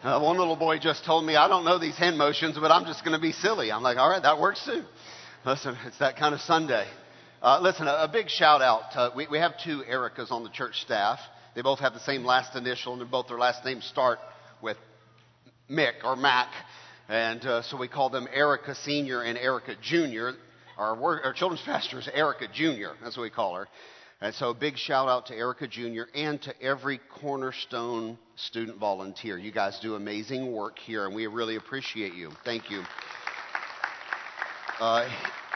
Uh, one little boy just told me, I don't know these hand motions, but I'm just going to be silly. I'm like, all right, that works too. Listen, it's that kind of Sunday. Uh, listen, a, a, big shout out. Uh, we, we have two Ericas on the church staff. They both have the same last initial, and both their last names start with Mick or Mac. And uh, so we call them Erica Senior and Erica Junior. Our, our children's pastor is Erica Junior. That's what we call her. And so, a big shout out to Erica Jr. and to every Cornerstone student volunteer. You guys do amazing work here, and we really appreciate you. Thank you. Uh,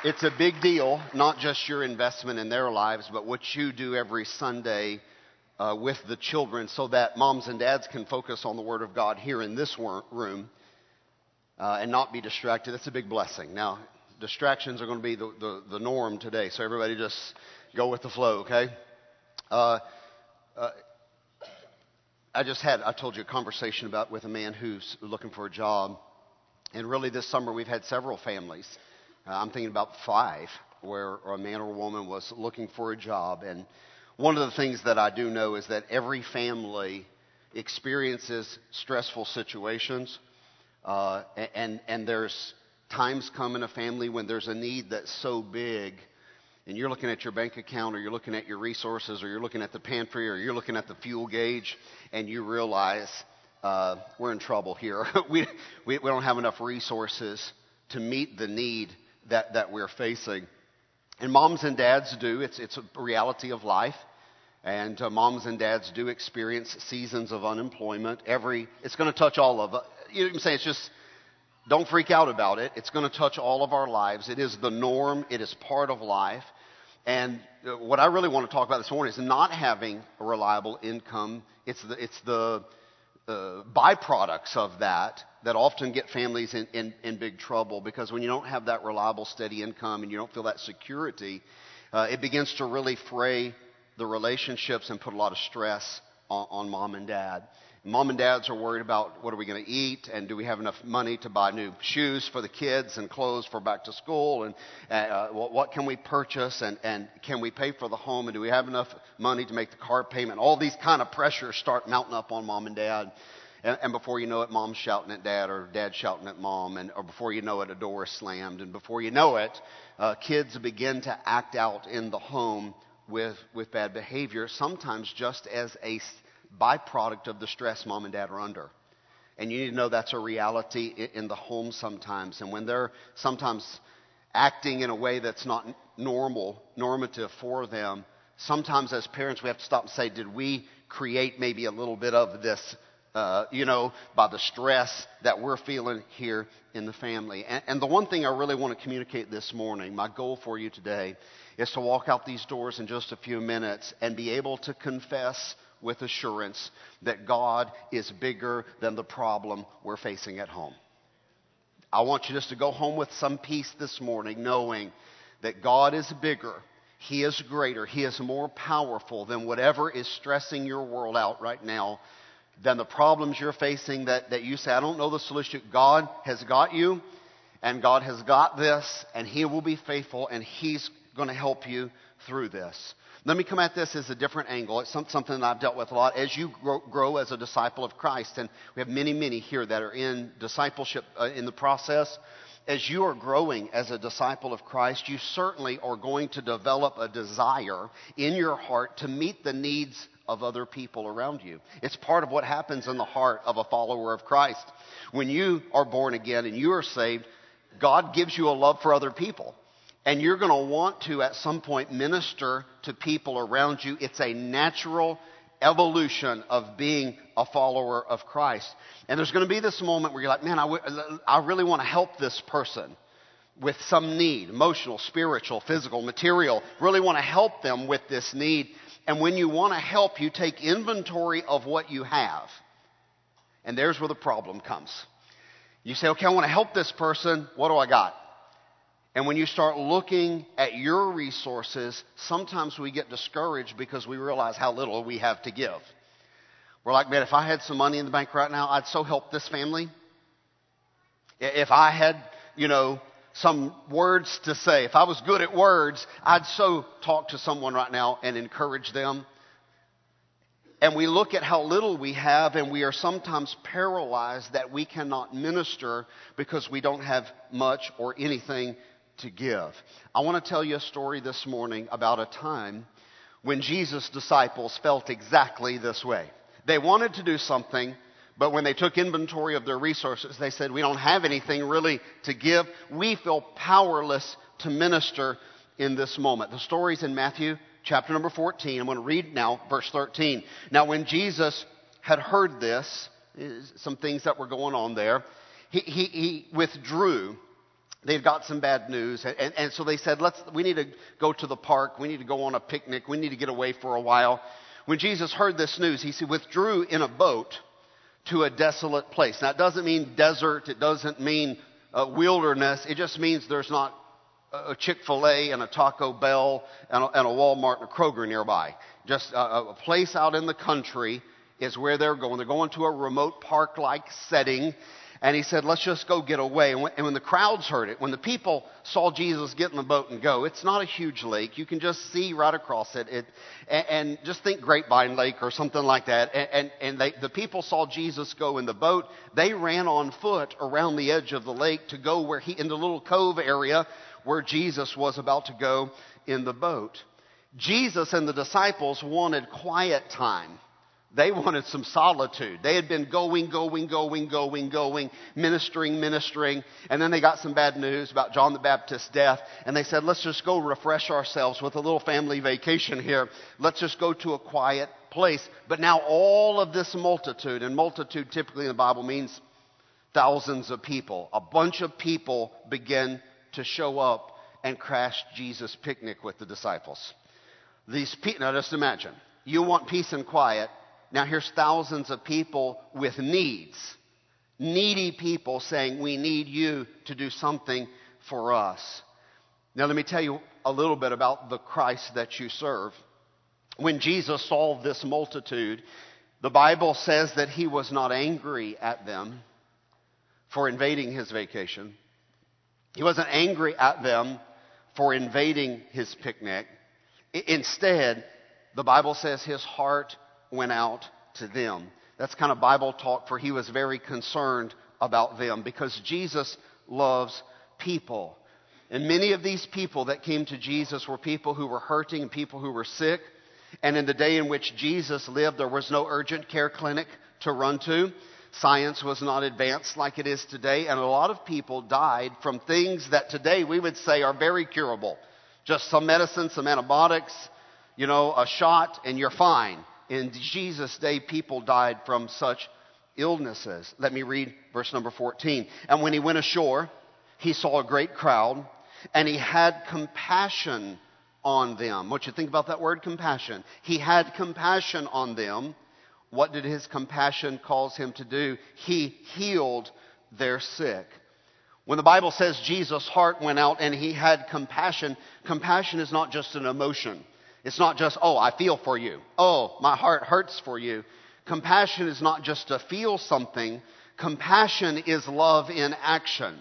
it's a big deal, not just your investment in their lives, but what you do every Sunday uh, with the children so that moms and dads can focus on the Word of God here in this room uh, and not be distracted. That's a big blessing. Now, distractions are going to be the, the, the norm today, so everybody just go with the flow, okay? Uh, uh, I just had, I told you, a conversation about with a man who's looking for a job. And really, this summer, we've had several families. Uh, I'm thinking about five where a man or a woman was looking for a job. And one of the things that I do know is that every family experiences stressful situations. Uh, and, and there's times come in a family when there's a need that's so big and you're looking at your bank account or you're looking at your resources or you're looking at the pantry or you're looking at the fuel gauge and you realize uh, we're in trouble here. we, we, we don't have enough resources to meet the need that, that we're facing. And moms and dads do. It's, it's a reality of life. And uh, moms and dads do experience seasons of unemployment. Every, it's going to touch all of us. You know what I'm saying? It's just, don't freak out about it. It's going to touch all of our lives. It is the norm. It is part of life. And uh, what I really want to talk about this morning is not having a reliable income. It's the, it's the uh, byproducts of that that often get families in, in, in, big trouble because when you don't have that reliable, steady income and you don't feel that security, uh, it begins to really fray the relationships and put a lot of stress on, on mom and dad. Mom and dads are worried about what are we going to eat and do we have enough money to buy new shoes for the kids and clothes for back to school and uh, what, what, can we purchase and, and can we pay for the home and do we have enough money to make the car payment? All these kind of pressures start mounting up on mom and dad. And, and before you know it, mom's shouting at dad or dad's shouting at mom. And, or before you know it, a door is slammed. And before you know it, uh, kids begin to act out in the home with, with bad behavior, sometimes just as a byproduct of the stress mom and dad are under. And you need to know that's a reality in the home sometimes. And when they're sometimes acting in a way that's not normal, normative for them, sometimes as parents we have to stop and say, did we create maybe a little bit of this, uh, you know, by the stress that we're feeling here in the family? And, and the one thing I really want to communicate this morning, my goal for you today, is to walk out these doors in just a few minutes and be able to confess with assurance that God is bigger than the problem we're facing at home. I want you just to go home with some peace this morning, knowing that God is bigger, He is greater, He is more powerful than whatever is stressing your world out right now, than the problems you're facing that, that you say, I don't know the solution. God has got you, and God has got this, and He will be faithful, and He's going to help you through this. Let me come at this as a different angle. It's something that I've dealt with a lot. As you grow, grow as a disciple of Christ, and we have many, many here that are in discipleship uh, in the process, as you are growing as a disciple of Christ, you certainly are going to develop a desire in your heart to meet the needs of other people around you. It's part of what happens in the heart of a follower of Christ. When you are born again and you are saved, God gives you a love for other people. And you're going to want to, at some point, minister to people around you. It's a natural evolution of being a follower of Christ. And there's going to be this moment where you're like, man, I, w- I really want to help this person with some need emotional, spiritual, physical, material. Really want to help them with this need. And when you want to help, you take inventory of what you have. And there's where the problem comes. You say, okay, I want to help this person. What do I got? And when you start looking at your resources, sometimes we get discouraged because we realize how little we have to give. We're like, man, if I had some money in the bank right now, I'd so help this family. If I had, you know, some words to say, if I was good at words, I'd so talk to someone right now and encourage them. and we look at how little we have, and we are sometimes paralyzed that we cannot minister because we don't have much or anything to give. I want to tell you a story this morning about a time when Jesus' disciples felt exactly this way. They wanted to do something, but when they took inventory of their resources, they said, We don't have anything really to give. We feel powerless to minister in this moment. The story's in Matthew chapter number 14. I'm going to read now verse 13. Now, when Jesus had heard this, eh, some things that were going on there, he, he, he withdrew. They'd got some bad news, and, and, and so they said, Let's, we need to go to the park. We need to go on a picnic. We need to get away for a while. When Jesus heard this news, he withdrew in a boat to a desolate place. Now, it doesn't mean desert, it doesn't mean uh, wilderness, it just means there's not a Chick fil A and a Taco Bell and a, and a, Walmart and a Kroger nearby. Just a, a place out in the country is where they're going. They're going to a remote park like setting. And he said, let's just go get away. And when, the crowds heard it, when the people saw Jesus get in the boat and go, it's not a huge lake. You can just see right across it. it and, and, just think Grapevine Lake or something like that. And, and, and they, the people saw Jesus go in the boat. They ran on foot around the edge of the lake to go where he, in the little cove area where Jesus was about to go in the boat. Jesus and the disciples wanted quiet time. They wanted some solitude. They had been going, going, going, going, going, ministering, ministering, and then they got some bad news about John the Baptist's death, and they said, let's just go refresh ourselves with a little family vacation here. Let's just go to a quiet place. But now all of this multitude, and multitude typically in the Bible means thousands of people, a bunch of people begin to show up and crash Jesus' picnic with the disciples. These pe- now just imagine, you want peace and quiet. Now here's thousands of people with needs. Needy people saying, we need you to do something for us. Now let me tell you a little bit about the Christ that you serve. When Jesus saw this multitude, the Bible says that he was not angry at them for invading his vacation. He wasn't angry at them for invading his picnic. Instead, the Bible says his heart went out to them. That's kind of Bible talk for he was very concerned about them because Jesus loves people. And many of these people that came to Jesus were people who were hurting and people who were sick. And in the day in which Jesus lived, there was no urgent care clinic to run to. Science was not advanced like it is today, and a lot of people died from things that today we would say are very curable. Just some medicine, some antibiotics, you know, a shot, and you're fine. In Jesus' day, people died from such illnesses. Let me read verse number 14. And when he went ashore, he saw a great crowd, and he had compassion on them. What you think about that word compassion? He had compassion on them what did his compassion cause him to do? He healed their sick. When the Bible says Jesus' heart went out and he had compassion, compassion is not just an emotion. It's not just, oh, I feel for you. Oh, my heart hurts for you. Compassion is not just to feel something. Compassion is love in action.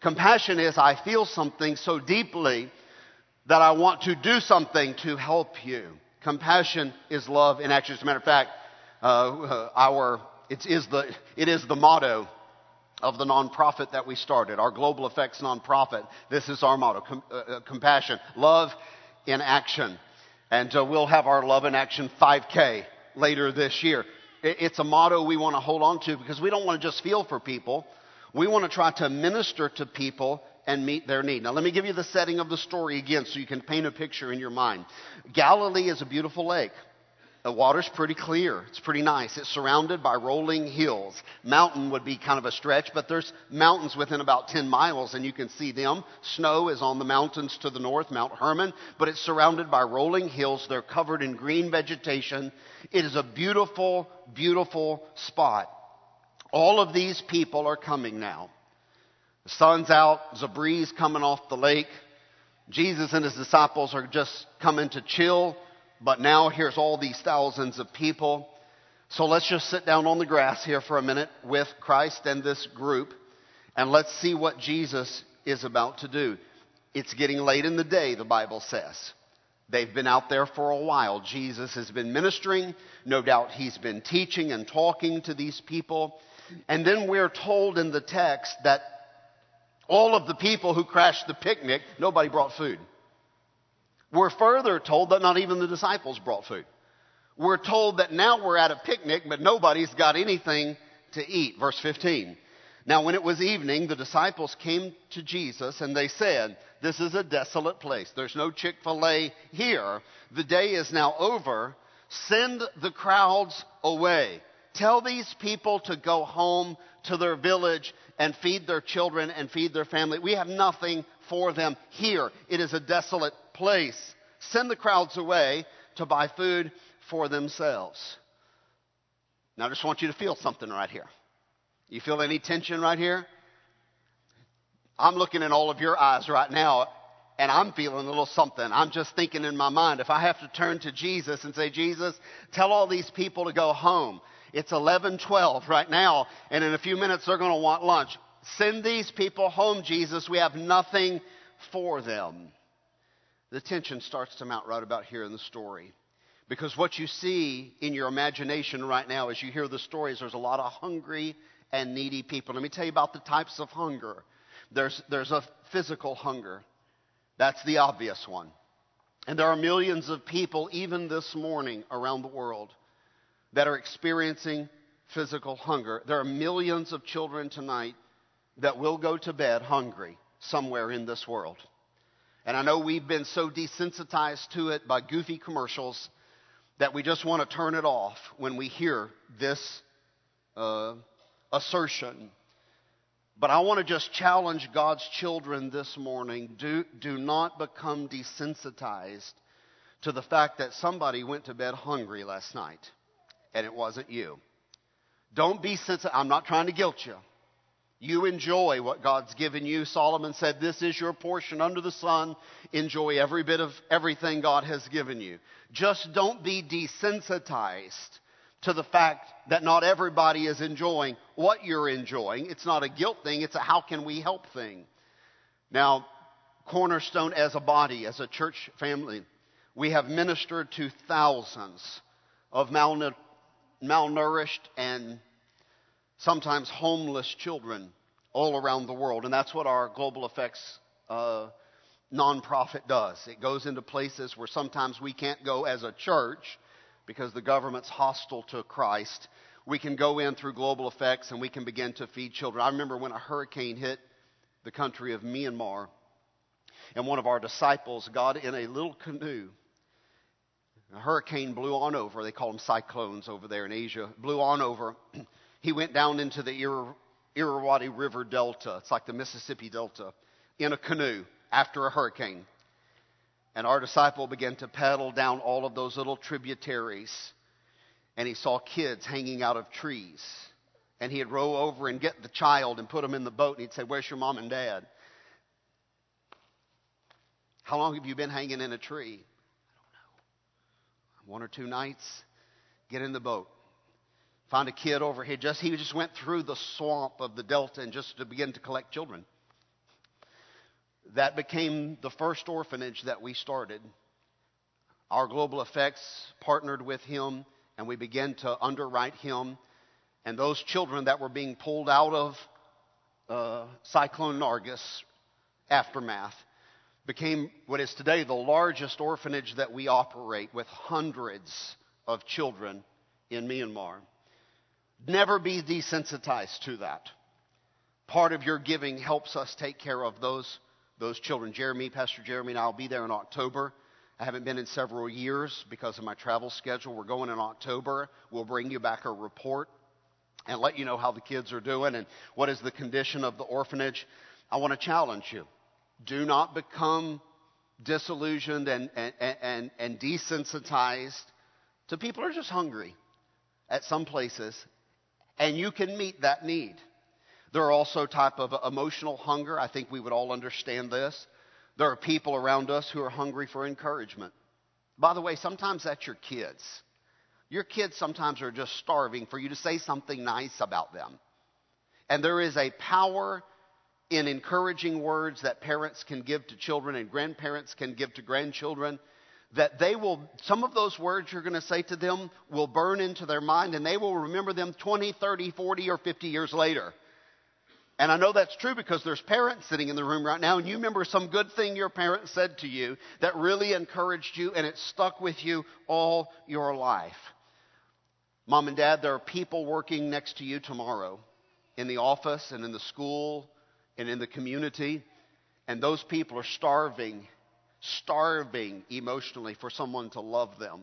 Compassion is I feel something so deeply that I want to do something to help you. Compassion is love in action. As a matter of fact, uh, our, it is, the, it is the motto of the nonprofit that we started, our Global Effects nonprofit. This is our motto com- uh, uh compassion, love in action. And uh, we'll have our Love in Action 5K later this year. It's a motto we want to hold on to because we don't want to just feel for people. We want to try to minister to people and meet their need. Now, let me give you the setting of the story again so you can paint a picture in your mind. Galilee is a beautiful lake. The water's pretty clear. It's pretty nice. It's surrounded by rolling hills. Mountain would be kind of a stretch, but there's mountains within about 10 miles and you can see them. Snow is on the mountains to the north, Mount Hermon, but it's surrounded by rolling hills. They're covered in green vegetation. It is a beautiful, beautiful spot. All of these people are coming now. The sun's out. There's a breeze coming off the lake. Jesus and his disciples are just coming to chill but now here's all these thousands of people. So let's just sit down on the grass here for a minute with Christ and this group, and let's see what Jesus is about to do. It's getting late in the day, the Bible says. They've been out there for a while. Jesus has been ministering. No doubt he's been teaching and talking to these people. And then we're told in the text that all of the people who crashed the picnic, nobody brought food. We're further told that not even the disciples brought food. We're told that now we're at a picnic, but nobody's got anything to eat. Verse 15. Now, when it was evening, the disciples came to Jesus and they said, This is a desolate place. There's no Chick fil A here. The day is now over. Send the crowds away. Tell these people to go home to their village and feed their children and feed their family. We have nothing for them here. It is a desolate place. Send the crowds away to buy food for themselves. Now, I just want you to feel something right here. You feel any tension right here? I'm looking in all of your eyes right now, and I'm feeling a little something. I'm just thinking in my mind if I have to turn to Jesus and say, Jesus, tell all these people to go home. It's 11:12 right now, and in a few minutes they're going to want lunch. Send these people home, Jesus. We have nothing for them. The tension starts to mount right about here in the story. Because what you see in your imagination right now as you hear the stories, there's a lot of hungry and needy people. Let me tell you about the types of hunger. There's, there's a physical hunger. That's the obvious one. And there are millions of people, even this morning, around the world that are experiencing physical hunger. There are millions of children tonight that will go to bed hungry somewhere in this world. And I know we've been so desensitized to it by goofy commercials that we just want to turn it off when we hear this uh, assertion. But I want to just challenge God's children this morning do, do not become desensitized to the fact that somebody went to bed hungry last night and it wasn't you. Don't be sensitive. I'm not trying to guilt you. You enjoy what God's given you. Solomon said, This is your portion under the sun. Enjoy every bit of everything God has given you. Just don't be desensitized to the fact that not everybody is enjoying what you're enjoying. It's not a guilt thing, it's a how can we help thing. Now, Cornerstone as a body, as a church family, we have ministered to thousands of malnourished and sometimes homeless children all around the world. And that's what our Global Effects uh, nonprofit does. It goes into places where sometimes we can't go as a church because the government's hostile to Christ. We can go in through Global Effects and we can begin to feed children. I remember when a hurricane hit the country of Myanmar, and one of our disciples got in a little canoe. A hurricane blew on over. They call them cyclones over there in Asia. Blew on over. he went down into the Irrawaddy River Delta. It's like the Mississippi Delta in a canoe after a hurricane. And our disciple began to paddle down all of those little tributaries. And he saw kids hanging out of trees. And he'd row over and get the child and put him in the boat. And he'd say, Where's your mom and dad? How long have you been hanging in a tree? I don't know. One or two nights. Get in the boat. Found a kid over here. Just he just went through the swamp of the delta and just to begin to collect children. That became the first orphanage that we started. Our Global Effects partnered with him, and we began to underwrite him. And those children that were being pulled out of uh, Cyclone Nargis aftermath became what is today the largest orphanage that we operate with hundreds of children in Myanmar. Never be desensitized to that. Part of your giving helps us take care of those, those children. Jeremy, Pastor Jeremy, and I will be there in October. I haven't been in several years because of my travel schedule. We're going in October. We'll bring you back a report and let you know how the kids are doing and what is the condition of the orphanage. I want to challenge you. Do not become disillusioned and, and, and, and desensitized to people who are just hungry at some places and you can meet that need. There are also type of emotional hunger. I think we would all understand this. There are people around us who are hungry for encouragement. By the way, sometimes that's your kids. Your kids sometimes are just starving for you to say something nice about them. And there is a power in encouraging words that parents can give to children and grandparents can give to grandchildren that they will, some of those words you're going to say to them will burn into their mind and they will remember them 20, 30, 40, or 50 years later. And I know that's true because there's parents sitting in the room right now and you remember some good thing your parent said to you that really encouraged you and it stuck with you all your life. Mom and dad, there are people working next to you tomorrow in the office and in the school and in the community, and those people are starving starving emotionally for someone to love them,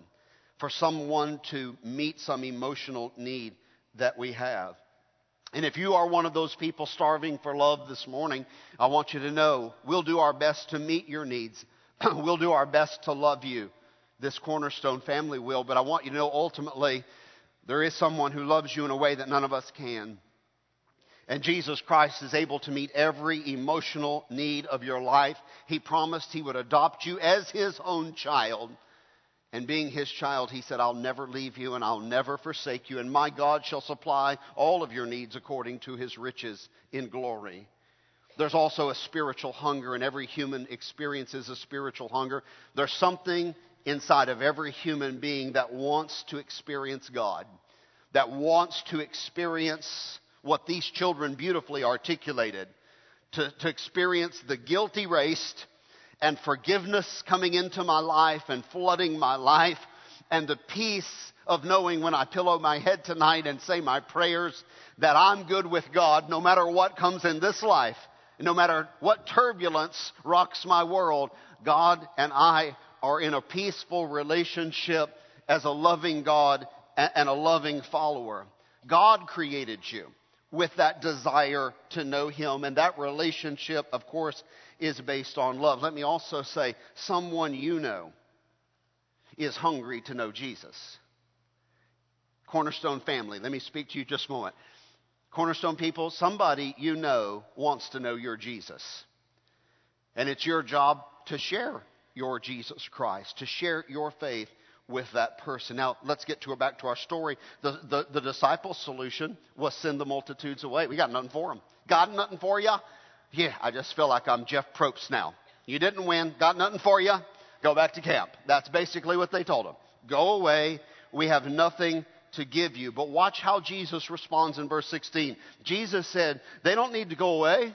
for someone to meet some emotional need that we have. And if you are one of those people starving for love this morning, I want you to know we'll do our best to meet your needs. we'll do our best to love you. This cornerstone family will, but I want you to know ultimately there is someone who loves you in a way that none of us can. And Jesus Christ is able to meet every emotional need of your life. He promised He would adopt you as His own child. And being His child, He said, I'll never leave you and I'll never forsake you. And my God shall supply all of your needs according to His riches in glory. There's also a spiritual hunger, and every human experiences a spiritual hunger. There's something inside of every human being that wants to experience God, that wants to experience what these children beautifully articulated to, to experience the guilt erased and forgiveness coming into my life and flooding my life and the peace of knowing when I pillow my head tonight and say my prayers that I'm good with God no matter what comes in this life, no matter what turbulence rocks my world, God and I are in a peaceful relationship as a loving God and a loving follower. God created you with that desire to know Him. And that relationship, of course, is based on love. Let me also say, someone you know is hungry to know Jesus. Cornerstone family, let me speak to you just a moment. Cornerstone people, somebody you know wants to know your Jesus. And it's your job to share your Jesus Christ, to share your faith with that person. Now, let's get to back to our story. The, the, the disciples' solution was send the multitudes away. We got nothing for them. Got nothing for you? Yeah, I just feel like I'm Jeff Probst now. You didn't win. Got nothing for you? Go back to camp. That's basically what they told him. Go away. We have nothing to give you. But watch how Jesus responds in verse 16. Jesus said, They don't need to go away.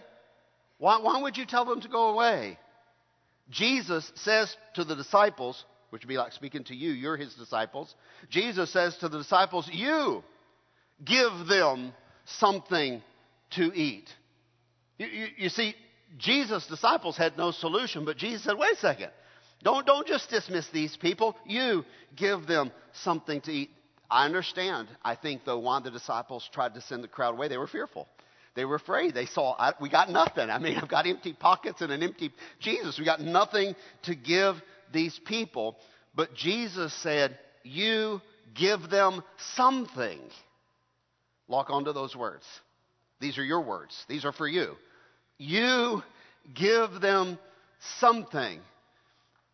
Why, why would you tell them to go away? Jesus says to the disciples, which would be like speaking to you, you're his disciples. Jesus says to the disciples, You give them something to eat. You, you, you, see, Jesus' disciples had no solution, but Jesus said, Wait a second. Don't, don't just dismiss these people. You give them something to eat. I understand, I think, though, why the disciples tried to send the crowd away. They were fearful. They were afraid. They saw, I, we got nothing. I mean, I've got empty pockets and an empty Jesus. We got nothing to give these people. But Jesus said, You give them something. Lock onto those words. These are your words, these are for you. You give them something.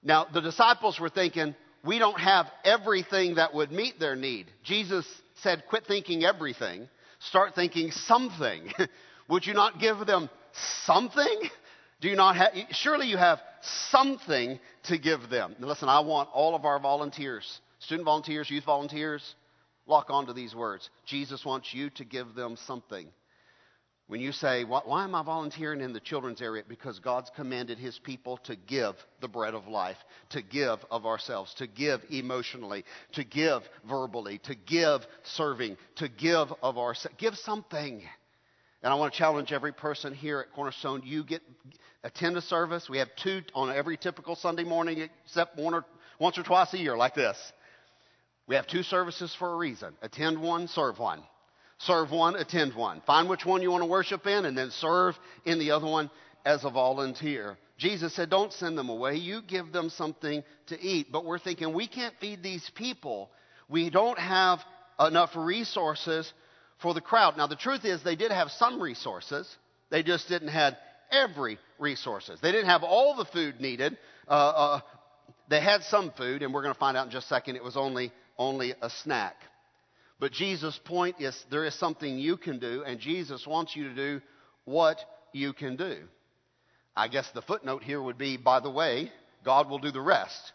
Now, the disciples were thinking, we don't have everything that would meet their need. Jesus said, quit thinking everything, start thinking something. would you not give them something? Do you not have, surely you have something to give them. Now listen, I want all of our volunteers, student volunteers, youth volunteers, lock onto these words. Jesus wants you to give them something. When you say, Why am I volunteering in the children's area? Because God's commanded His people to give the bread of life, to give of ourselves, to give emotionally, to give verbally, to give serving, to give of ourselves. Give something. And I want to challenge every person here at Cornerstone. You get attend a service. We have two on every typical Sunday morning, except one or once or twice a year, like this. We have two services for a reason. Attend one, serve one. Serve one, attend one. Find which one you want to worship in, and then serve in the other one as a volunteer. Jesus said, Don't send them away. You give them something to eat. But we're thinking, we can't feed these people. We don't have enough resources for the crowd. Now, the truth is, they did have some resources, they just didn't have every resources. They didn't have all the food needed. Uh, uh, they had some food, and we're going to find out in just a second it was only, only a snack. But Jesus' point is there is something you can do, and Jesus wants you to do what you can do. I guess the footnote here would be by the way, God will do the rest.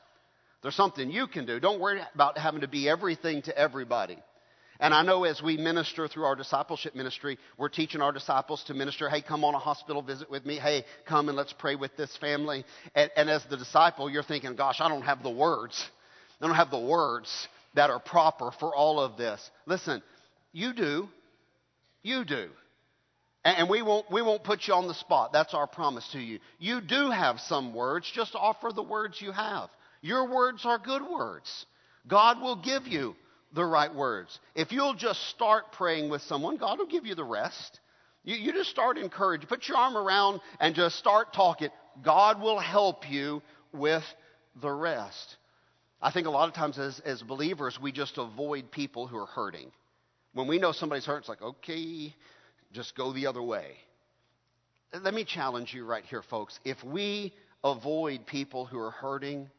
There's something you can do. Don't worry about having to be everything to everybody. And I know as we minister through our discipleship ministry, we're teaching our disciples to minister. Hey, come on a hospital visit with me. Hey, come and let's pray with this family. And, and as the disciple, you're thinking, gosh, I don't have the words. I don't have the words that are proper for all of this. Listen, you do. You do. And we won't, we won't put you on the spot. That's our promise to you. You do have some words. Just offer the words you have. Your words are good words. God will give you the right words. If you'll just start praying with someone, God will give you the rest. You, you just start encouraging. Put your arm around and just start talking. God will help you with the rest. I think a lot of times as, as believers, we just avoid people who are hurting. When we know somebody's hurt, it's like, okay, just go the other way. Let me challenge you right here, folks. If we avoid people who are hurting,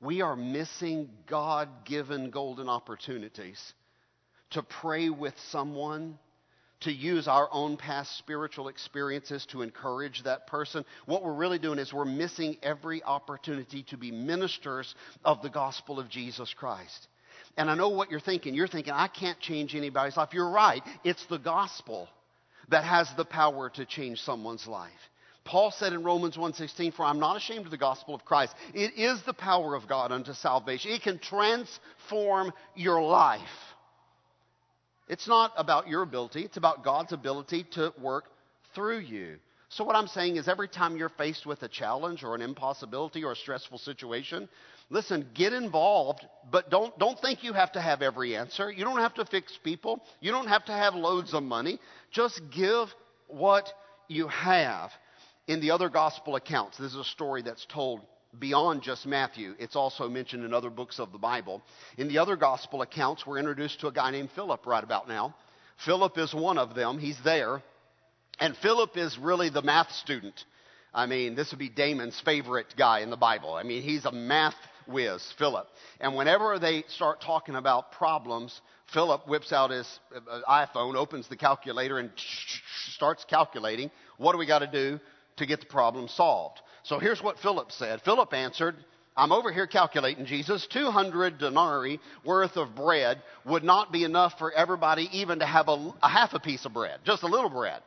we are missing God given golden opportunities to pray with someone, to use our own past spiritual experiences to encourage that person. What we're really doing is we're missing every opportunity to be ministers of the gospel of Jesus Christ. And I know what you're thinking. You're thinking, I can't change anybody's life. You're right. It's the gospel that has the power to change someone's life. Paul said in Romans 1:16, "For I'm not ashamed of the gospel of Christ. It is the power of God unto salvation. It can transform your life. It's not about your ability, it's about God's ability to work through you. So, what I'm saying is, every time you're faced with a challenge or an impossibility or a stressful situation, listen, get involved, but don't, don't think you have to have every answer. You don't have to fix people, you don't have to have loads of money. Just give what you have in the other gospel accounts, this is a story that's told beyond just Matthew. It's also mentioned in other books of the Bible. In the other gospel accounts, we're introduced to a guy named Philip right about now. Philip is one of them. He's there. And Philip is really the math student. I mean, this would be Damon's favorite guy in the Bible. I mean, he's a math whiz, Philip. And whenever they start talking about problems, Philip whips out his uh, iPhone, opens the calculator, and starts calculating. What do we got to do to get the problem solved. So here's what Philip said. Philip answered, I'm over here calculating, Jesus, 200 denarii worth of bread would not be enough for everybody even to have a, a half a piece of bread, just a little bread.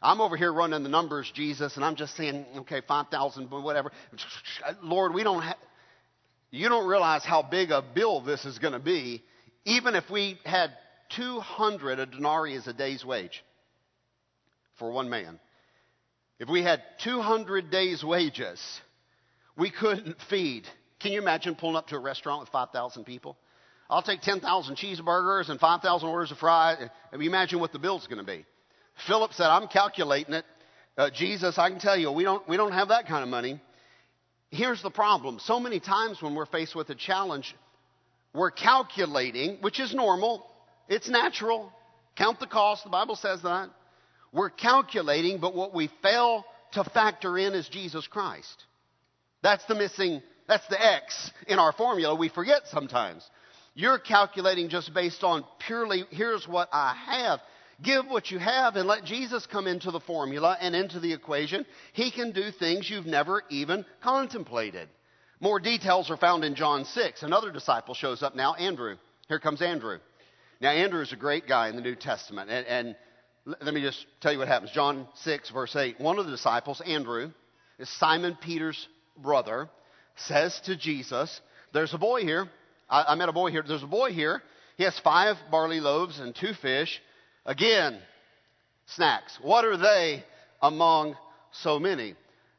I'm over here running the numbers, Jesus, and I'm just saying, okay, 5,000, whatever. Lord, we don't have, you don't realize how big a bill this is going to be, even if we had 200, a denarii is a day's wage for one man. If we had 200 days' wages, we couldn't feed. Can you imagine pulling up to a restaurant with 5,000 people? I'll take 10,000 cheeseburgers and 5,000 orders of fries. And imagine what the bill's going to be. Philip said, I'm calculating it. Uh, Jesus, I can tell you, we don't, we don't have that kind of money. Here's the problem. So many times when we're faced with a challenge, we're calculating, which is normal. It's natural. Count the cost. The Bible says that. We're calculating, but what we fail to factor in is Jesus Christ. That's the missing, that's the X in our formula we forget sometimes. You're calculating just based on purely, here's what I have. Give what you have and let Jesus come into the formula and into the equation. He can do things you've never even contemplated. More details are found in John 6. Another disciple shows up now, Andrew. Here comes Andrew. Now, Andrew is a great guy in the New Testament, and, and let me just tell you what happens. John 6, verse 8. One of the disciples, Andrew, is Simon Peter's brother, says to Jesus, There's a boy here. I, I met a boy here. There's a boy here. He has five barley loaves and two fish. Again, snacks. What are they among so many?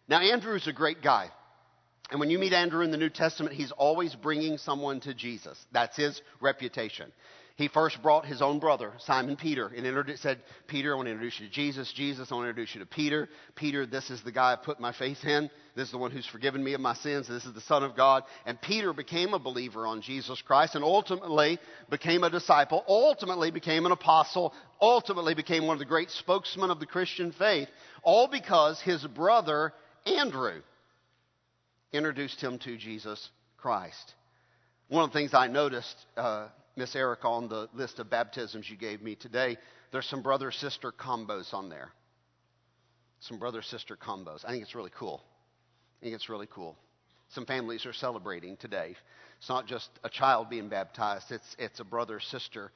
Now, Andrew's a great guy. And when you meet Andrew in the New Testament, he's always bringing someone to Jesus. That's his reputation. He first brought his own brother, Simon Peter, and said, Peter, I want to introduce you to Jesus. Jesus, I want to introduce you to Peter. Peter, this is the guy I put my faith in. This is the one who's forgiven me of my sins. This is the Son of God. And Peter became a believer on Jesus Christ and ultimately became a disciple, ultimately became an apostle, ultimately became one of the great spokesmen of the Christian faith, all because his brother, Andrew, introduced him to Jesus Christ. One of the things I noticed uh, Miss Erica, on the list of baptisms you gave me today, there's some brother sister combos on there. Some brother sister combos. I think it's really cool. I think it's really cool. some families are celebrating today. It's not just a child being baptized, it's, it's a brother sister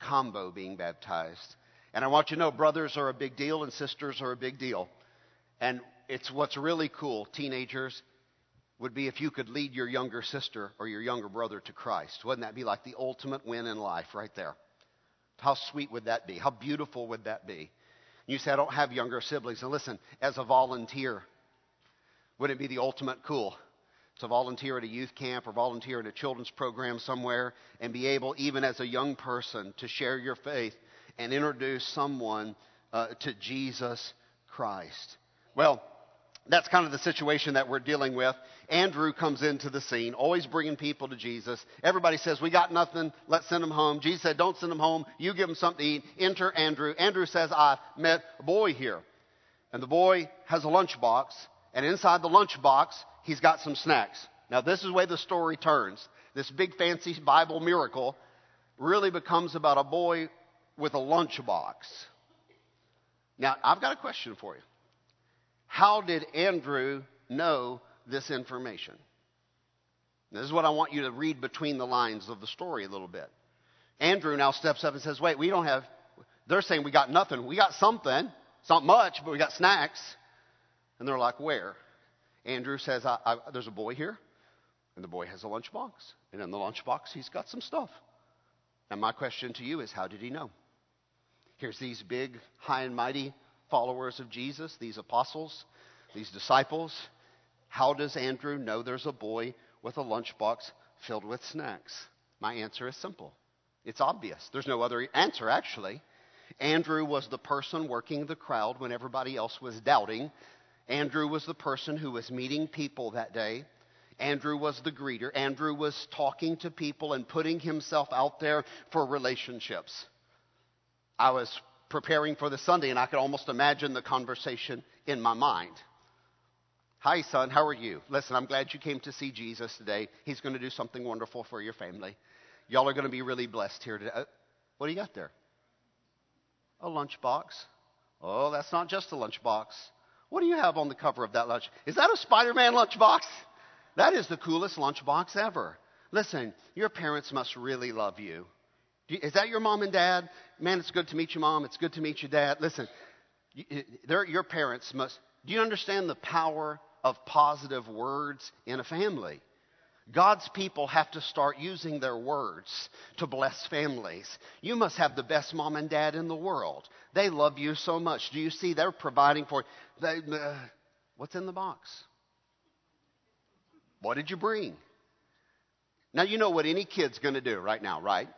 combo being baptized. And I want you to know brothers are a big deal and sisters are a big deal. And it's what's really cool, teenagers, would be if you could lead your younger sister or your younger brother to Christ. Wouldn't that be like the ultimate win in life right there? How sweet would that be? How beautiful would that be? You say, I don't have younger siblings. And listen, as a volunteer, wouldn't it be the ultimate cool to volunteer at a youth camp or volunteer in a children's program somewhere and be able, even as a young person, to share your faith and introduce someone uh, to Jesus Christ? Well, that's kind of the situation that we're dealing with. Andrew comes into the scene, always bringing people to Jesus. Everybody says, We got nothing, let's send them home. Jesus said, Don't send them home, you give them something to eat. Enter Andrew. Andrew says, I met a boy here. And the boy has a lunchbox, and inside the lunchbox, he's got some snacks. Now, this is where the story turns. This big fancy Bible miracle really becomes about a boy with a lunchbox. Now, I've got a question for you. How did Andrew know this information? This is what I want you to read between the lines of the story a little bit. Andrew now steps up and says, Wait, we don't have, they're saying we got nothing. We got something. It's not much, but we got snacks. And they're like, Where? Andrew says, I, I, There's a boy here, and the boy has a lunchbox. And in the lunchbox, he's got some stuff. And my question to you is, How did he know? Here's these big, high and mighty followers of Jesus, these apostles, these disciples. How does Andrew know there's a boy with a lunchbox filled with snacks? My answer is simple. It's obvious. There's no other answer, actually. Andrew was the person working the crowd when everybody else was doubting. Andrew was the person who was meeting people that day. Andrew was the greeter. Andrew was talking to people and putting himself out there for relationships. I was preparing for the Sunday, and I could almost imagine the conversation in my mind. Hi, son, how are you? Listen, I'm glad you came to see Jesus today. He's going to do something wonderful for your family. Y'all are going to be really blessed here today. Uh, what do you got there? A lunchbox. Oh, that's not just a lunchbox. What do you have on the cover of that lunch? Is that a Spider Man lunchbox? That is the coolest lunchbox ever. Listen, your parents must really love you. Is that your mom and dad? Man, it's good to meet you, mom. It's good to meet you, dad. Listen, your parents must. Do you understand the power of positive words in a family? God's people have to start using their words to bless families. You must have the best mom and dad in the world. They love you so much. Do you see they're providing for they, uh, what's in the box? What did you bring? Now you know what any kid's going to do right now, right?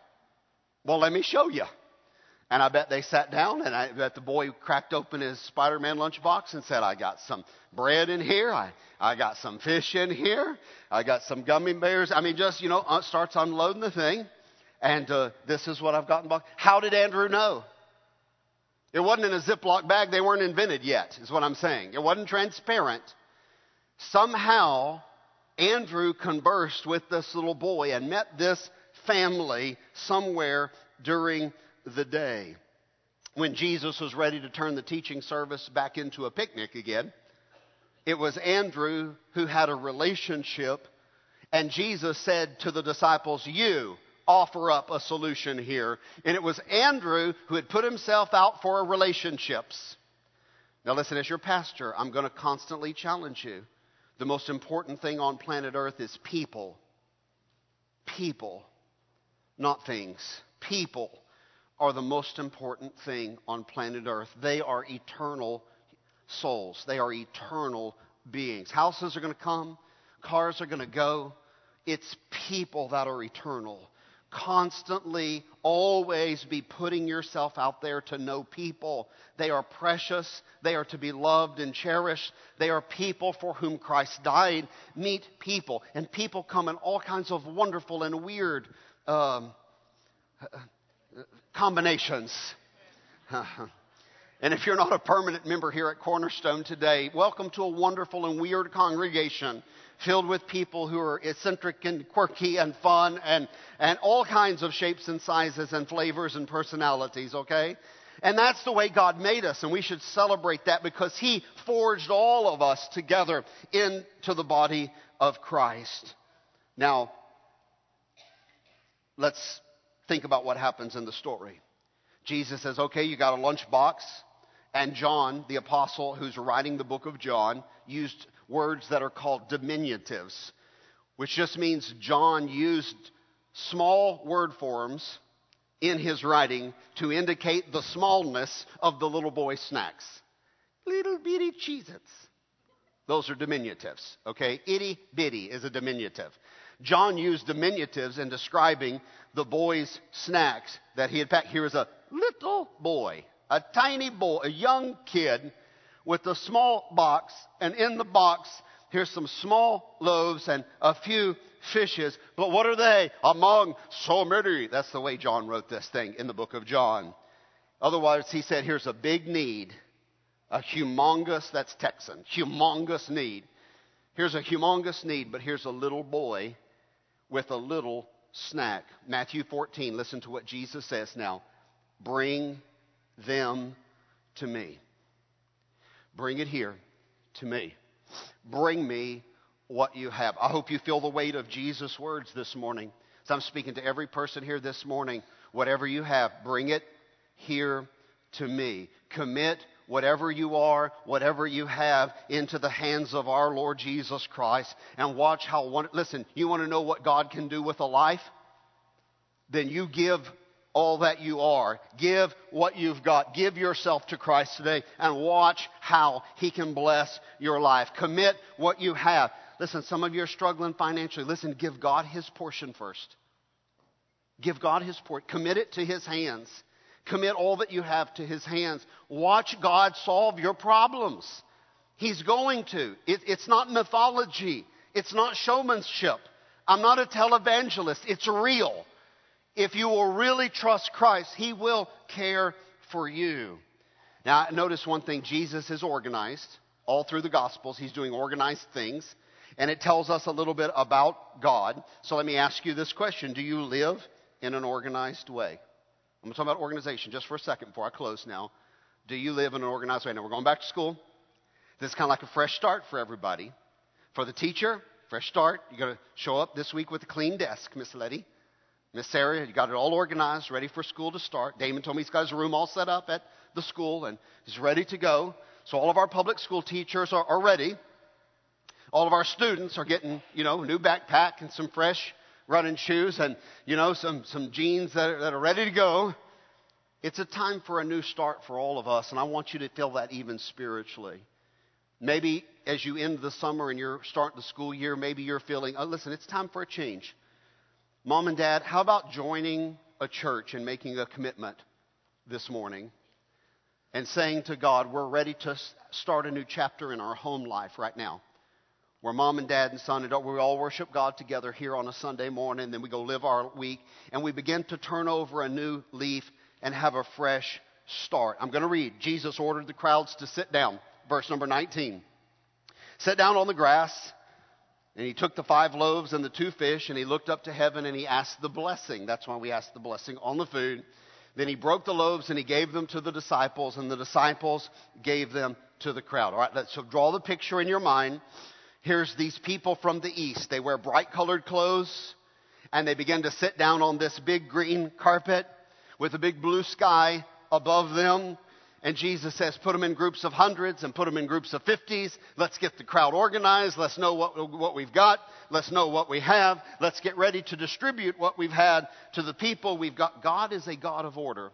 Well, let me show you. And I bet they sat down and I bet the boy cracked open his Spider Man lunchbox and said, I got some bread in here. I, I got some fish in here. I got some gummy bears. I mean, just, you know, uh, starts unloading the thing. And uh, this is what I've gotten. How did Andrew know? It wasn't in a Ziploc bag. They weren't invented yet, is what I'm saying. It wasn't transparent. Somehow, Andrew conversed with this little boy and met this family somewhere during the day. When Jesus was ready to turn the teaching service back into a picnic again, it was Andrew who had a relationship, and Jesus said to the disciples, You offer up a solution here. And it was Andrew who had put himself out for relationships. Now, listen, as your pastor, I'm going to constantly challenge you. The most important thing on planet Earth is people. People, not things. People are the most important thing on planet Earth. They are eternal souls, they are eternal beings. Houses are going to come, cars are going to go. It's people that are eternal. Constantly, always be putting yourself out there to know people. They are precious. They are to be loved and cherished. They are people for whom Christ died. Meet people. And people come in all kinds of wonderful and weird um, combinations. and if you're not a permanent member here at Cornerstone today, welcome to a wonderful and weird congregation filled with people who are eccentric and quirky and fun and, and all kinds of shapes and sizes and flavors and personalities, okay? And that's the way God made us, and we should celebrate that because He forged all of us together into the body of Christ. Now, let's think about what happens in the story. Jesus says, okay, you got a lunchbox. And John, the apostle who's writing the book of John, used words that are called diminutives, which just means John used small word forms in his writing to indicate the smallness of the little boy's snacks. Little bitty Cheez Its. Those are diminutives, okay? Itty bitty is a diminutive. John used diminutives in describing the boy's snacks that he had packed. Here is a little boy, a tiny boy, a young kid with a small box, and in the box, here's some small loaves and a few fishes. But what are they? Among so many. That's the way John wrote this thing in the book of John. Otherwise, he said, here's a big need, a humongous, that's Texan, humongous need. Here's a humongous need, but here's a little boy with a little snack. Matthew 14, listen to what Jesus says now. Bring them to me. Bring it here to me. Bring me what you have. I hope you feel the weight of Jesus' words this morning. So I'm speaking to every person here this morning. Whatever you have, bring it here to me. Commit whatever you are, whatever you have, into the hands of our Lord Jesus Christ and watch how one. Listen, you want to know what God can do with a life? Then you give all that you are. Give what you've got. Give yourself to Christ today and watch how He can bless your life. Commit what you have. Listen, some of you are struggling financially. Listen, give God His portion first. Give God His portion. Commit it to His hands. Commit all that you have to His hands. Watch God solve your problems. He's going to. It, it's not mythology. It's not showmanship. I'm not a televangelist. It's real. If you will really trust Christ, He will care for you. Now, notice one thing Jesus is organized. All through the Gospels, He's doing organized things. And it tells us a little bit about God. So let me ask you this question Do you live in an organized way? I'm going to talk about organization just for a second before I close now. Do you live in an organized way? Now, we're going back to school. This is kind of like a fresh start for everybody. For the teacher, fresh start. You're going to show up this week with a clean desk, Miss Letty. Miss Sarah, you got it all organized, ready for school to start. Damon told me he's got his room all set up at the school and he's ready to go. So all of our public school teachers are, are ready. All of our students are getting, you know, a new backpack and some fresh running shoes and, you know, some, some jeans that are, that are ready to go. It's a time for a new start for all of us, and I want you to feel that even spiritually. Maybe as you end the summer and you're starting the school year, maybe you're feeling, oh, listen, it's time for a change. Mom and dad, how about joining a church and making a commitment this morning and saying to God, we're ready to start a new chapter in our home life right now? Where mom and dad and son and daughter, we all worship God together here on a Sunday morning, and then we go live our week, and we begin to turn over a new leaf and have a fresh start. I'm going to read. Jesus ordered the crowds to sit down. Verse number 19. Sit down on the grass, and he took the five loaves and the two fish, and he looked up to heaven and he asked the blessing. That's why we ask the blessing on the food. Then he broke the loaves and he gave them to the disciples, and the disciples gave them to the crowd. All right, let's so draw the picture in your mind. Here's these people from the east. They wear bright colored clothes and they begin to sit down on this big green carpet with a big blue sky above them. And Jesus says, put them in groups of hundreds and put them in groups of fifties. Let's get the crowd organized. Let's know what, what we've got. Let's know what we have. Let's get ready to distribute what we've had to the people we've got. God is a God of order.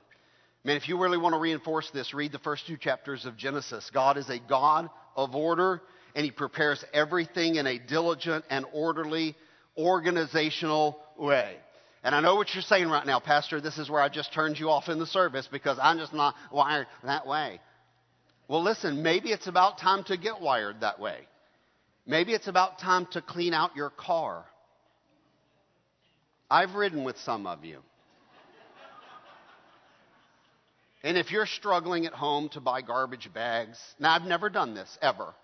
Man, if you really want to reinforce this, read the first two chapters of Genesis. God is a God of order and he prepares everything in a diligent and orderly, organizational way. And I know what you're saying right now, Pastor. This is where I just turned you off in the service because I'm just not wired that way. Well, listen, maybe it's about time to get wired that way. Maybe it's about time to clean out your car. I've ridden with some of you. And if you're struggling at home to buy garbage bags, now I've never done this ever.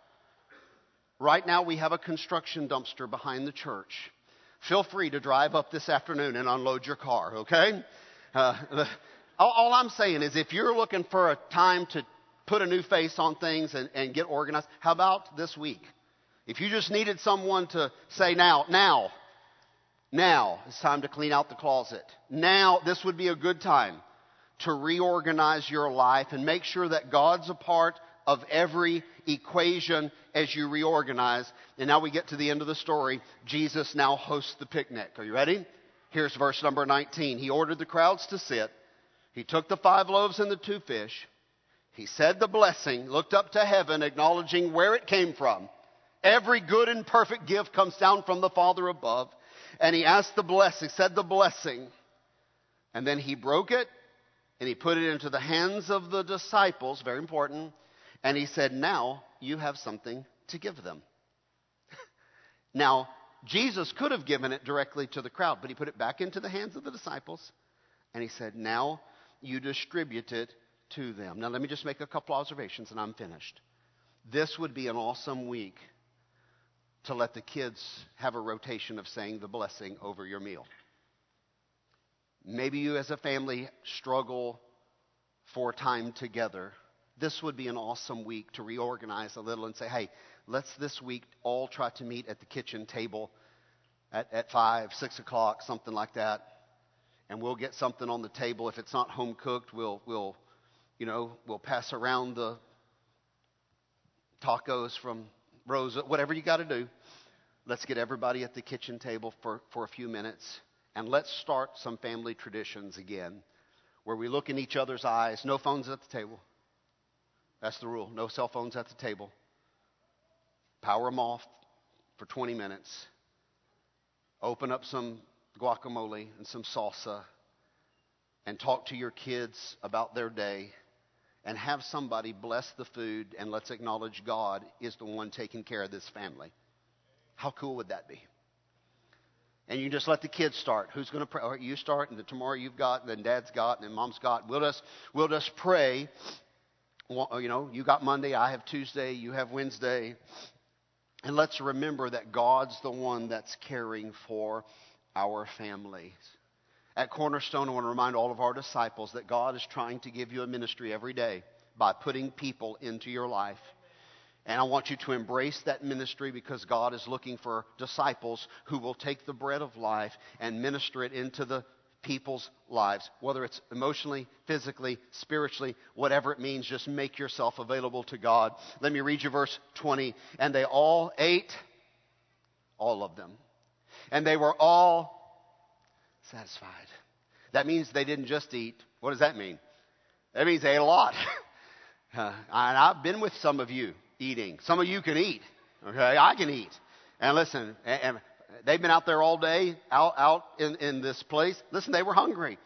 Right now, we have a construction dumpster behind the church. Feel free to drive up this afternoon and unload your car, okay? Uh, All, all I'm saying is if you're looking for a time to put a new face on things and, and get organized, how about this week? If you just needed someone to say now, now, now, it's time to clean out the closet. Now, this would be a good time to reorganize your life and make sure that God's a part of every equation as you reorganize. And now we get to the end of the story. Jesus now hosts the picnic. Are you ready? Here's verse number 19. He ordered the crowds to sit. He took the five loaves and the two fish. He said the blessing, looked up to heaven, acknowledging where it came from. Every good and perfect gift comes down from the Father above. And he asked the blessing, said the blessing. And then he broke it and he put it into the hands of the disciples, very important. And he said, Now you have something to give them. now, Jesus could have given it directly to the crowd, but he put it back into the hands of the disciples. And he said, Now you distribute it to them. Now, let me just make a couple observations and I'm finished. This would be an awesome week to let the kids have a rotation of saying the blessing over your meal. Maybe you as a family struggle for time together. This would be an awesome week to reorganize a little and say, hey, let's this week all try to meet at the kitchen table at, at 5, 6 o'clock, something like that. And we'll get something on the table. If it's not home cooked, we'll, we'll, you know, we'll pass around the tacos from Rosa, whatever you got to do. Let's get everybody at the kitchen table for, for a few minutes and let's start some family traditions again where we look in each other's eyes. No phones at the table. That's the rule. No cell phones at the table. Power them off for 20 minutes. Open up some guacamole and some salsa and talk to your kids about their day and have somebody bless the food and let's acknowledge God is the one taking care of this family. How cool would that be? And you just let the kids start. Who's going to pray? You start, and tomorrow you've got, and then dad's got, and then mom's got. We'll just, we'll just pray. You know, you got Monday, I have Tuesday, you have Wednesday. And let's remember that God's the one that's caring for our families. At Cornerstone, I want to remind all of our disciples that God is trying to give you a ministry every day by putting people into your life. And I want you to embrace that ministry because God is looking for disciples who will take the bread of life and minister it into the people's lives, whether it's emotionally, physically, spiritually, whatever it means, just make yourself available to God. Let me read you verse 20. And they all ate, all of them. And they were all satisfied. That means they didn't just eat. What does that mean? That means they ate a lot. uh, and I've been with some of you eating. Some of you can eat. Okay, I can eat. And listen, and, and they've been out there all day, out out in, in this place. Listen, they were hungry.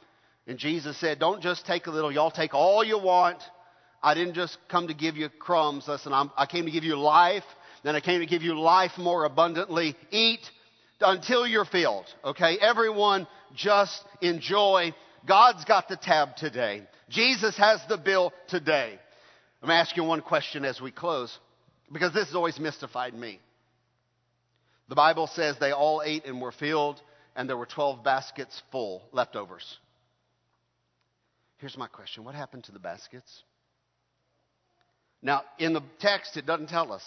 And Jesus said, Don't just take a little, y'all take all you want. I didn't just come to give you crumbs. Listen, I'm, I came to give you life. Then I came to give you life more abundantly. Eat until you're filled. Okay? Everyone just enjoy. God's got the tab today. Jesus has the bill today. I'm going to ask you one question as we close because this has always mystified me. The Bible says they all ate and were filled, and there were 12 baskets full, leftovers. Here's my question What happened to the baskets? Now, in the text, it doesn't tell us.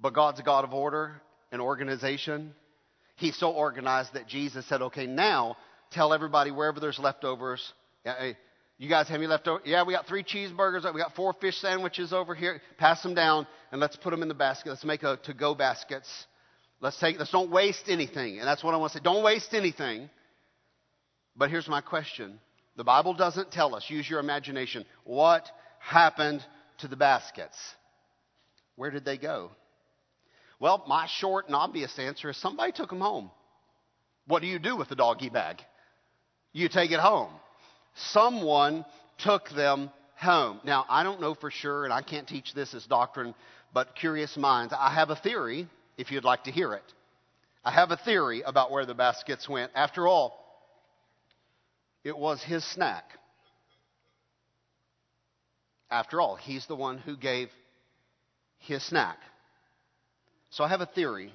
But God's a God of order and organization. He's so organized that Jesus said, okay, now tell everybody wherever there's leftovers, you guys have any leftovers? Yeah, we got three cheeseburgers. We got four fish sandwiches over here. Pass them down and let's put them in the basket. Let's make a to-go baskets. Let's take. Let's don't waste anything. And that's what I want to say. Don't waste anything. But here's my question. The Bible doesn't tell us. Use your imagination. What happened to the baskets? Where did they go? Well, my short and obvious answer is somebody took them home. What do you do with the doggy bag? You take it home someone took them home. Now, I don't know for sure, and I can't teach this as doctrine, but curious minds. I have a theory, if you'd like to hear it. I have a theory about where the baskets went. After all, it was his snack. After all, he's the one who gave his snack. So I have a theory.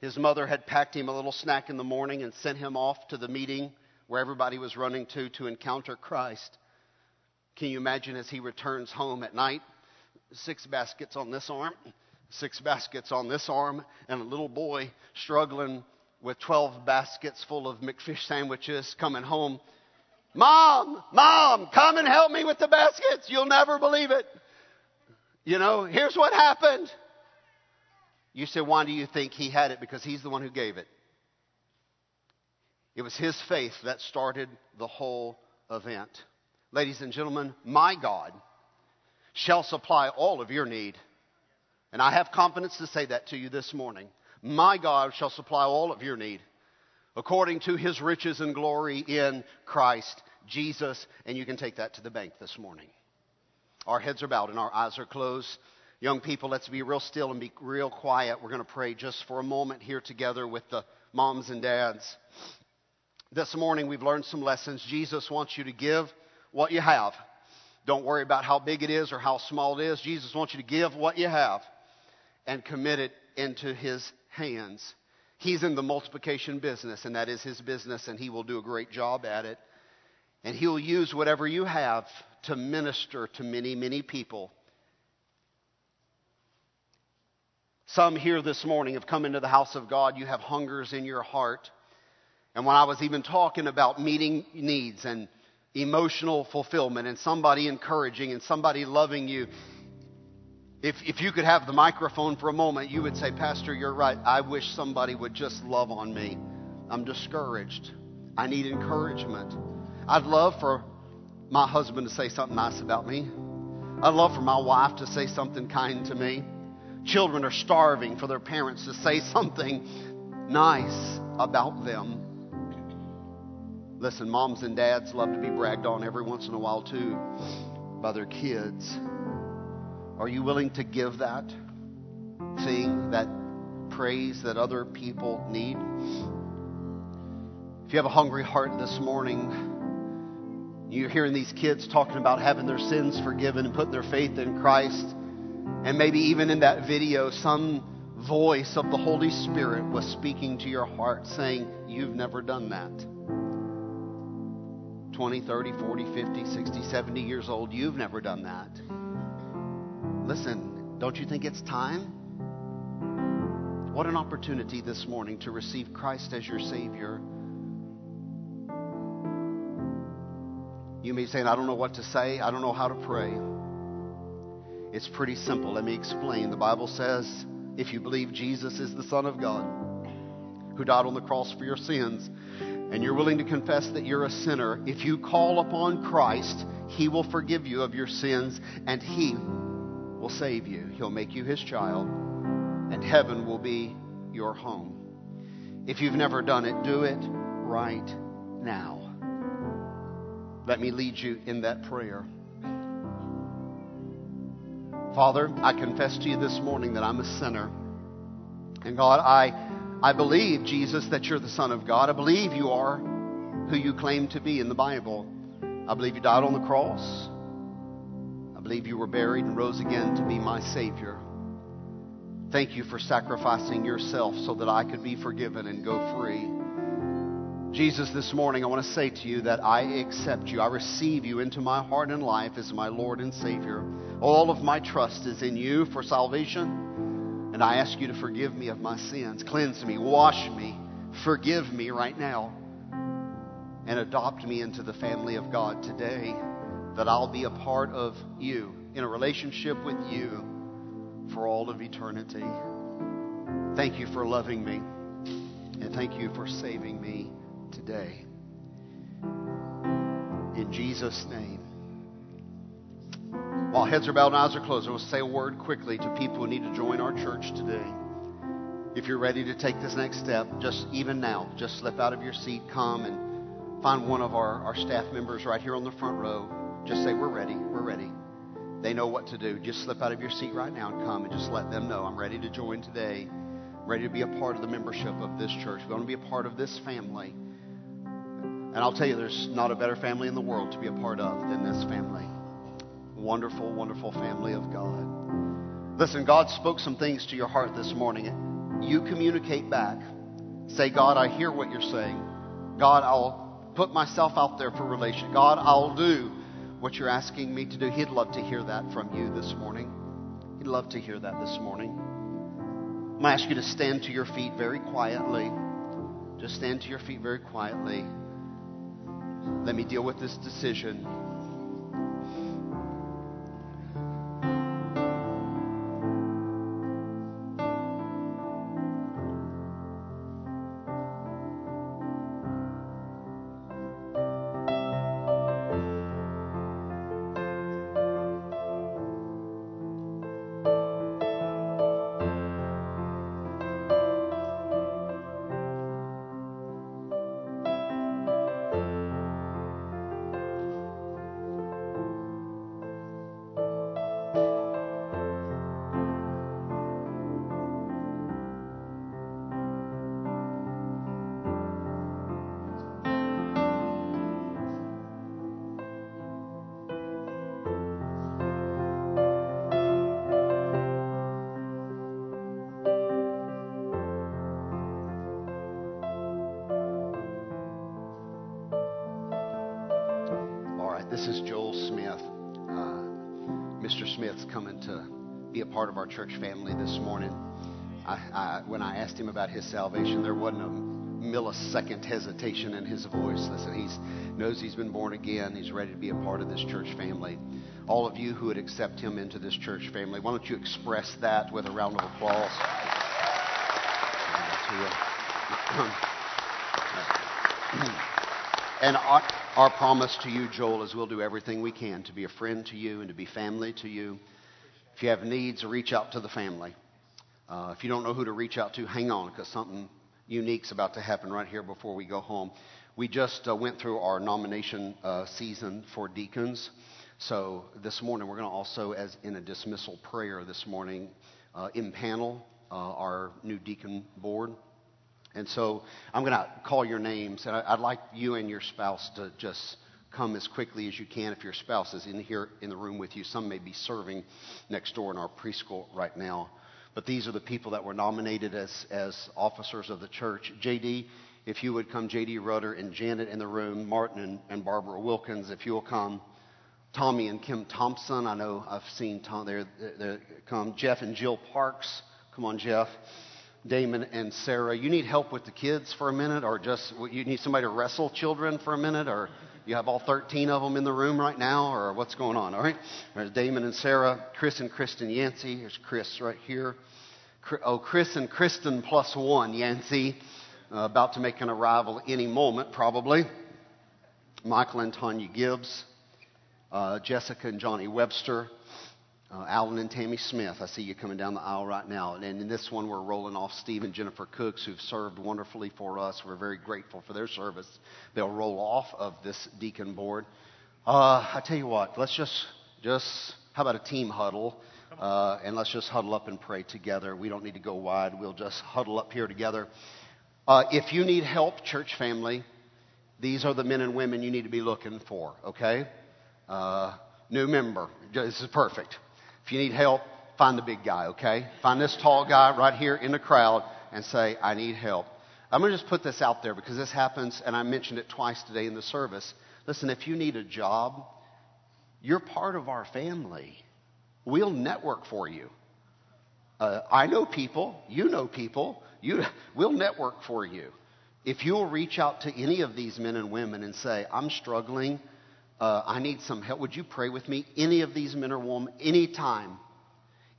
His mother had packed him a little snack in the morning and sent him off to the meeting where everybody was running to to encounter Christ. Can you imagine as he returns home at night? Six baskets on this arm, six baskets on this arm, and a little boy struggling with 12 baskets full of McFish sandwiches coming home. Mom, mom, come and help me with the baskets. You'll never believe it. You know, here's what happened. You say, why do you think he had it? Because he's the one who gave it. It was his faith that started the whole event. Ladies and gentlemen, my God shall supply all of your need. And I have confidence to say that to you this morning. My God shall supply all of your need according to his riches and glory in Christ Jesus. And you can take that to the bank this morning. Our heads are bowed and our eyes are closed. Young people, let's be real still and be real quiet. We're going to pray just for a moment here together with the moms and dads. This morning we've learned some lessons. Jesus wants you to give what you have. Don't worry about how big it is or how small it is. Jesus wants you to give what you have and commit it into his hands. He's in the multiplication business, and that is his business, and he will do a great job at it. And he'll use whatever you have to minister to many, many people. Some here this morning have come into the house of God. You have hungers in your heart. And when I was even talking about meeting needs and emotional fulfillment and somebody encouraging and somebody loving you, if, if you could have the microphone for a moment, you would say, Pastor, you're right. I wish somebody would just love on me. I'm discouraged. I need encouragement. I'd love for my husband to say something nice about me. I'd love for my wife to say something kind to me. Children are starving for their parents to say something nice about them. Listen, moms and dads love to be bragged on every once in a while too by their kids. Are you willing to give that thing, that praise that other people need? If you have a hungry heart this morning, you're hearing these kids talking about having their sins forgiven and putting their faith in Christ, and maybe even in that video, some voice of the Holy Spirit was speaking to your heart saying, You've never done that. 20, 30, 40, 50, 60, 70 years old, you've never done that. Listen, don't you think it's time? What an opportunity this morning to receive Christ as your Savior. You may say, I don't know what to say, I don't know how to pray. It's pretty simple. Let me explain. The Bible says if you believe Jesus is the Son of God who died on the cross for your sins, and you're willing to confess that you're a sinner, if you call upon Christ, He will forgive you of your sins and He will save you. He'll make you His child, and heaven will be your home. If you've never done it, do it right now. Let me lead you in that prayer. Father, I confess to you this morning that I'm a sinner. And God, I I believe, Jesus, that you're the Son of God. I believe you are who you claim to be in the Bible. I believe you died on the cross. Believe you were buried and rose again to be my Savior. Thank you for sacrificing yourself so that I could be forgiven and go free. Jesus, this morning I want to say to you that I accept you. I receive you into my heart and life as my Lord and Savior. All of my trust is in you for salvation. And I ask you to forgive me of my sins, cleanse me, wash me, forgive me right now, and adopt me into the family of God today, that I'll be a part of you, in a relationship with you for all of eternity. Thank you for loving me, and thank you for saving me today. In Jesus' name. While heads are bowed and eyes are closed, I will say a word quickly to people who need to join our church today. If you're ready to take this next step, just even now, just slip out of your seat, come and find one of our, our staff members right here on the front row. Just say, We're ready, we're ready. They know what to do. Just slip out of your seat right now and come and just let them know I'm ready to join today, ready to be a part of the membership of this church. We're going to be a part of this family. And I'll tell you, there's not a better family in the world to be a part of than this family wonderful, wonderful family of God. Listen, God spoke some things to your heart this morning. You communicate back. Say, God, I hear what you're saying. God, I'll, put myself out there for relation. God, I'll do what you're asking me to do. He'd love to hear that from you this morning. He'd love to hear that this morning. I'm going to ask you to stand to your feet very quietly. Just stand to your feet very quietly. Let me deal with this decision. This is Joel Smith. Uh, Mr. Smith's coming to be a part of our church family this morning. I, I, when I asked him about his salvation, there wasn't a millisecond hesitation in his voice. Listen, he knows he's been born again. He's ready to be a part of this church family. All of you who would accept him into this church family, why don't you express that with a round of applause? and our, promise to you, Joel, is we'll do everything we can to be a friend to you and to be family to you. If you have needs, reach out to the family. Uh, if you don't know who to reach out to, hang on because something unique's about to happen right here before we go home. We just uh, went through our nomination uh, season for deacons. So this morning we're going to also, as in a dismissal prayer this morning, uh, impanel uh, our new deacon board. And so I'm going to call your names, and I'd like you and your spouse to just come as quickly as you can. If your spouse is in here in the room with you, some may be serving next door in our preschool right now. But these are the people that were nominated as, as officers of the church. JD, if you would come, JD Rudder and Janet in the room, Martin and, and Barbara Wilkins, if you'll come. Tommy and Kim Thompson, I know I've seen Tom there, there come. Jeff and Jill Parks, come on, Jeff. Damon and Sarah, you need help with the kids for a minute, or just you need somebody to wrestle children for a minute, or you have all 13 of them in the room right now, or what's going on? All right, there's Damon and Sarah, Chris and Kristen Yancey. Here's Chris right here. Oh, Chris and Kristen plus one Yancey, uh, about to make an arrival any moment probably. Michael and Tanya Gibbs, uh, Jessica and Johnny Webster. Uh, Alan and Tammy Smith, I see you coming down the aisle right now. And in this one, we're rolling off Steve and Jennifer Cooks, who've served wonderfully for us. We're very grateful for their service. They'll roll off of this deacon board. Uh, I tell you what, let's just, just, how about a team huddle? Uh, and let's just huddle up and pray together. We don't need to go wide. We'll just huddle up here together. Uh, if you need help, church family, these are the men and women you need to be looking for, okay? Uh, new member. This is perfect. If you need help, find the big guy, okay? Find this tall guy right here in the crowd and say, I need help. I'm going to just put this out there because this happens, and I mentioned it twice today in the service. Listen, if you need a job, you're part of our family. We'll network for you. Uh, I know people, you know people, you, we'll network for you. If you'll reach out to any of these men and women and say, I'm struggling uh, I need some help. Would you pray with me? Any of these men or women, anytime.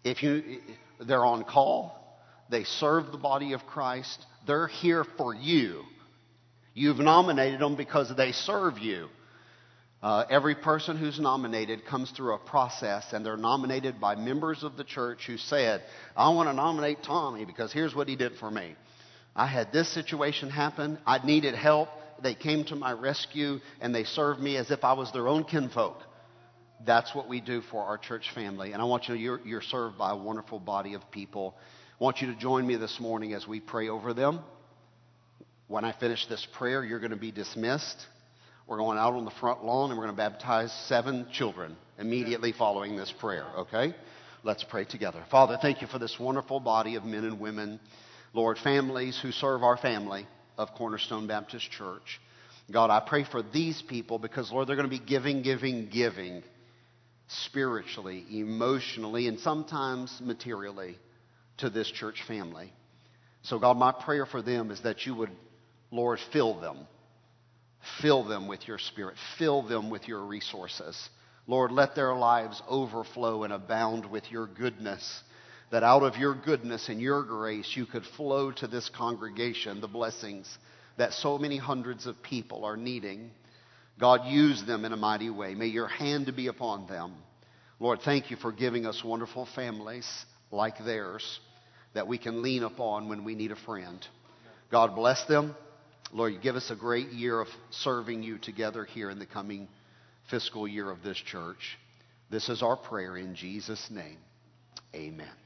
If you, they're on call, they serve the body of Christ, they're here for you. You've nominated them because they serve you. Uh, every person who's nominated comes through a process, and they're nominated by members of the church who said, I want to nominate Tommy because here's what he did for me. I had this situation happen. I needed help they came to my rescue and they served me as if I was their own kinfolk. That's what we do for our church family. And I want you to you're, you're served by a wonderful body of people. I want you to join me this morning as we pray over them. When I finish this prayer, you're going to be dismissed. We're going out on the front lawn and we're going to baptize seven children immediately following this prayer, okay? Let's pray together. Father, thank you for this wonderful body of men and women, Lord, families who serve our family of Cornerstone Baptist Church. God, I pray for these people because, Lord, they're going to be giving, giving, giving spiritually, emotionally, and sometimes materially to this church family. So, God, my prayer for them is that you would, Lord, fill them. Fill them with your spirit. Fill them with your resources. Lord, let their lives overflow and abound with your goodness. That out of your goodness and your grace, you could flow to this congregation the blessings that so many hundreds of people are needing. God, use them in a mighty way. May your hand be upon them. Lord, thank you for giving us wonderful families like theirs that we can lean upon when we need a friend. God bless them. Lord, give us a great year of serving you together here in the coming fiscal year of this church. This is our prayer in Jesus' name. Amen.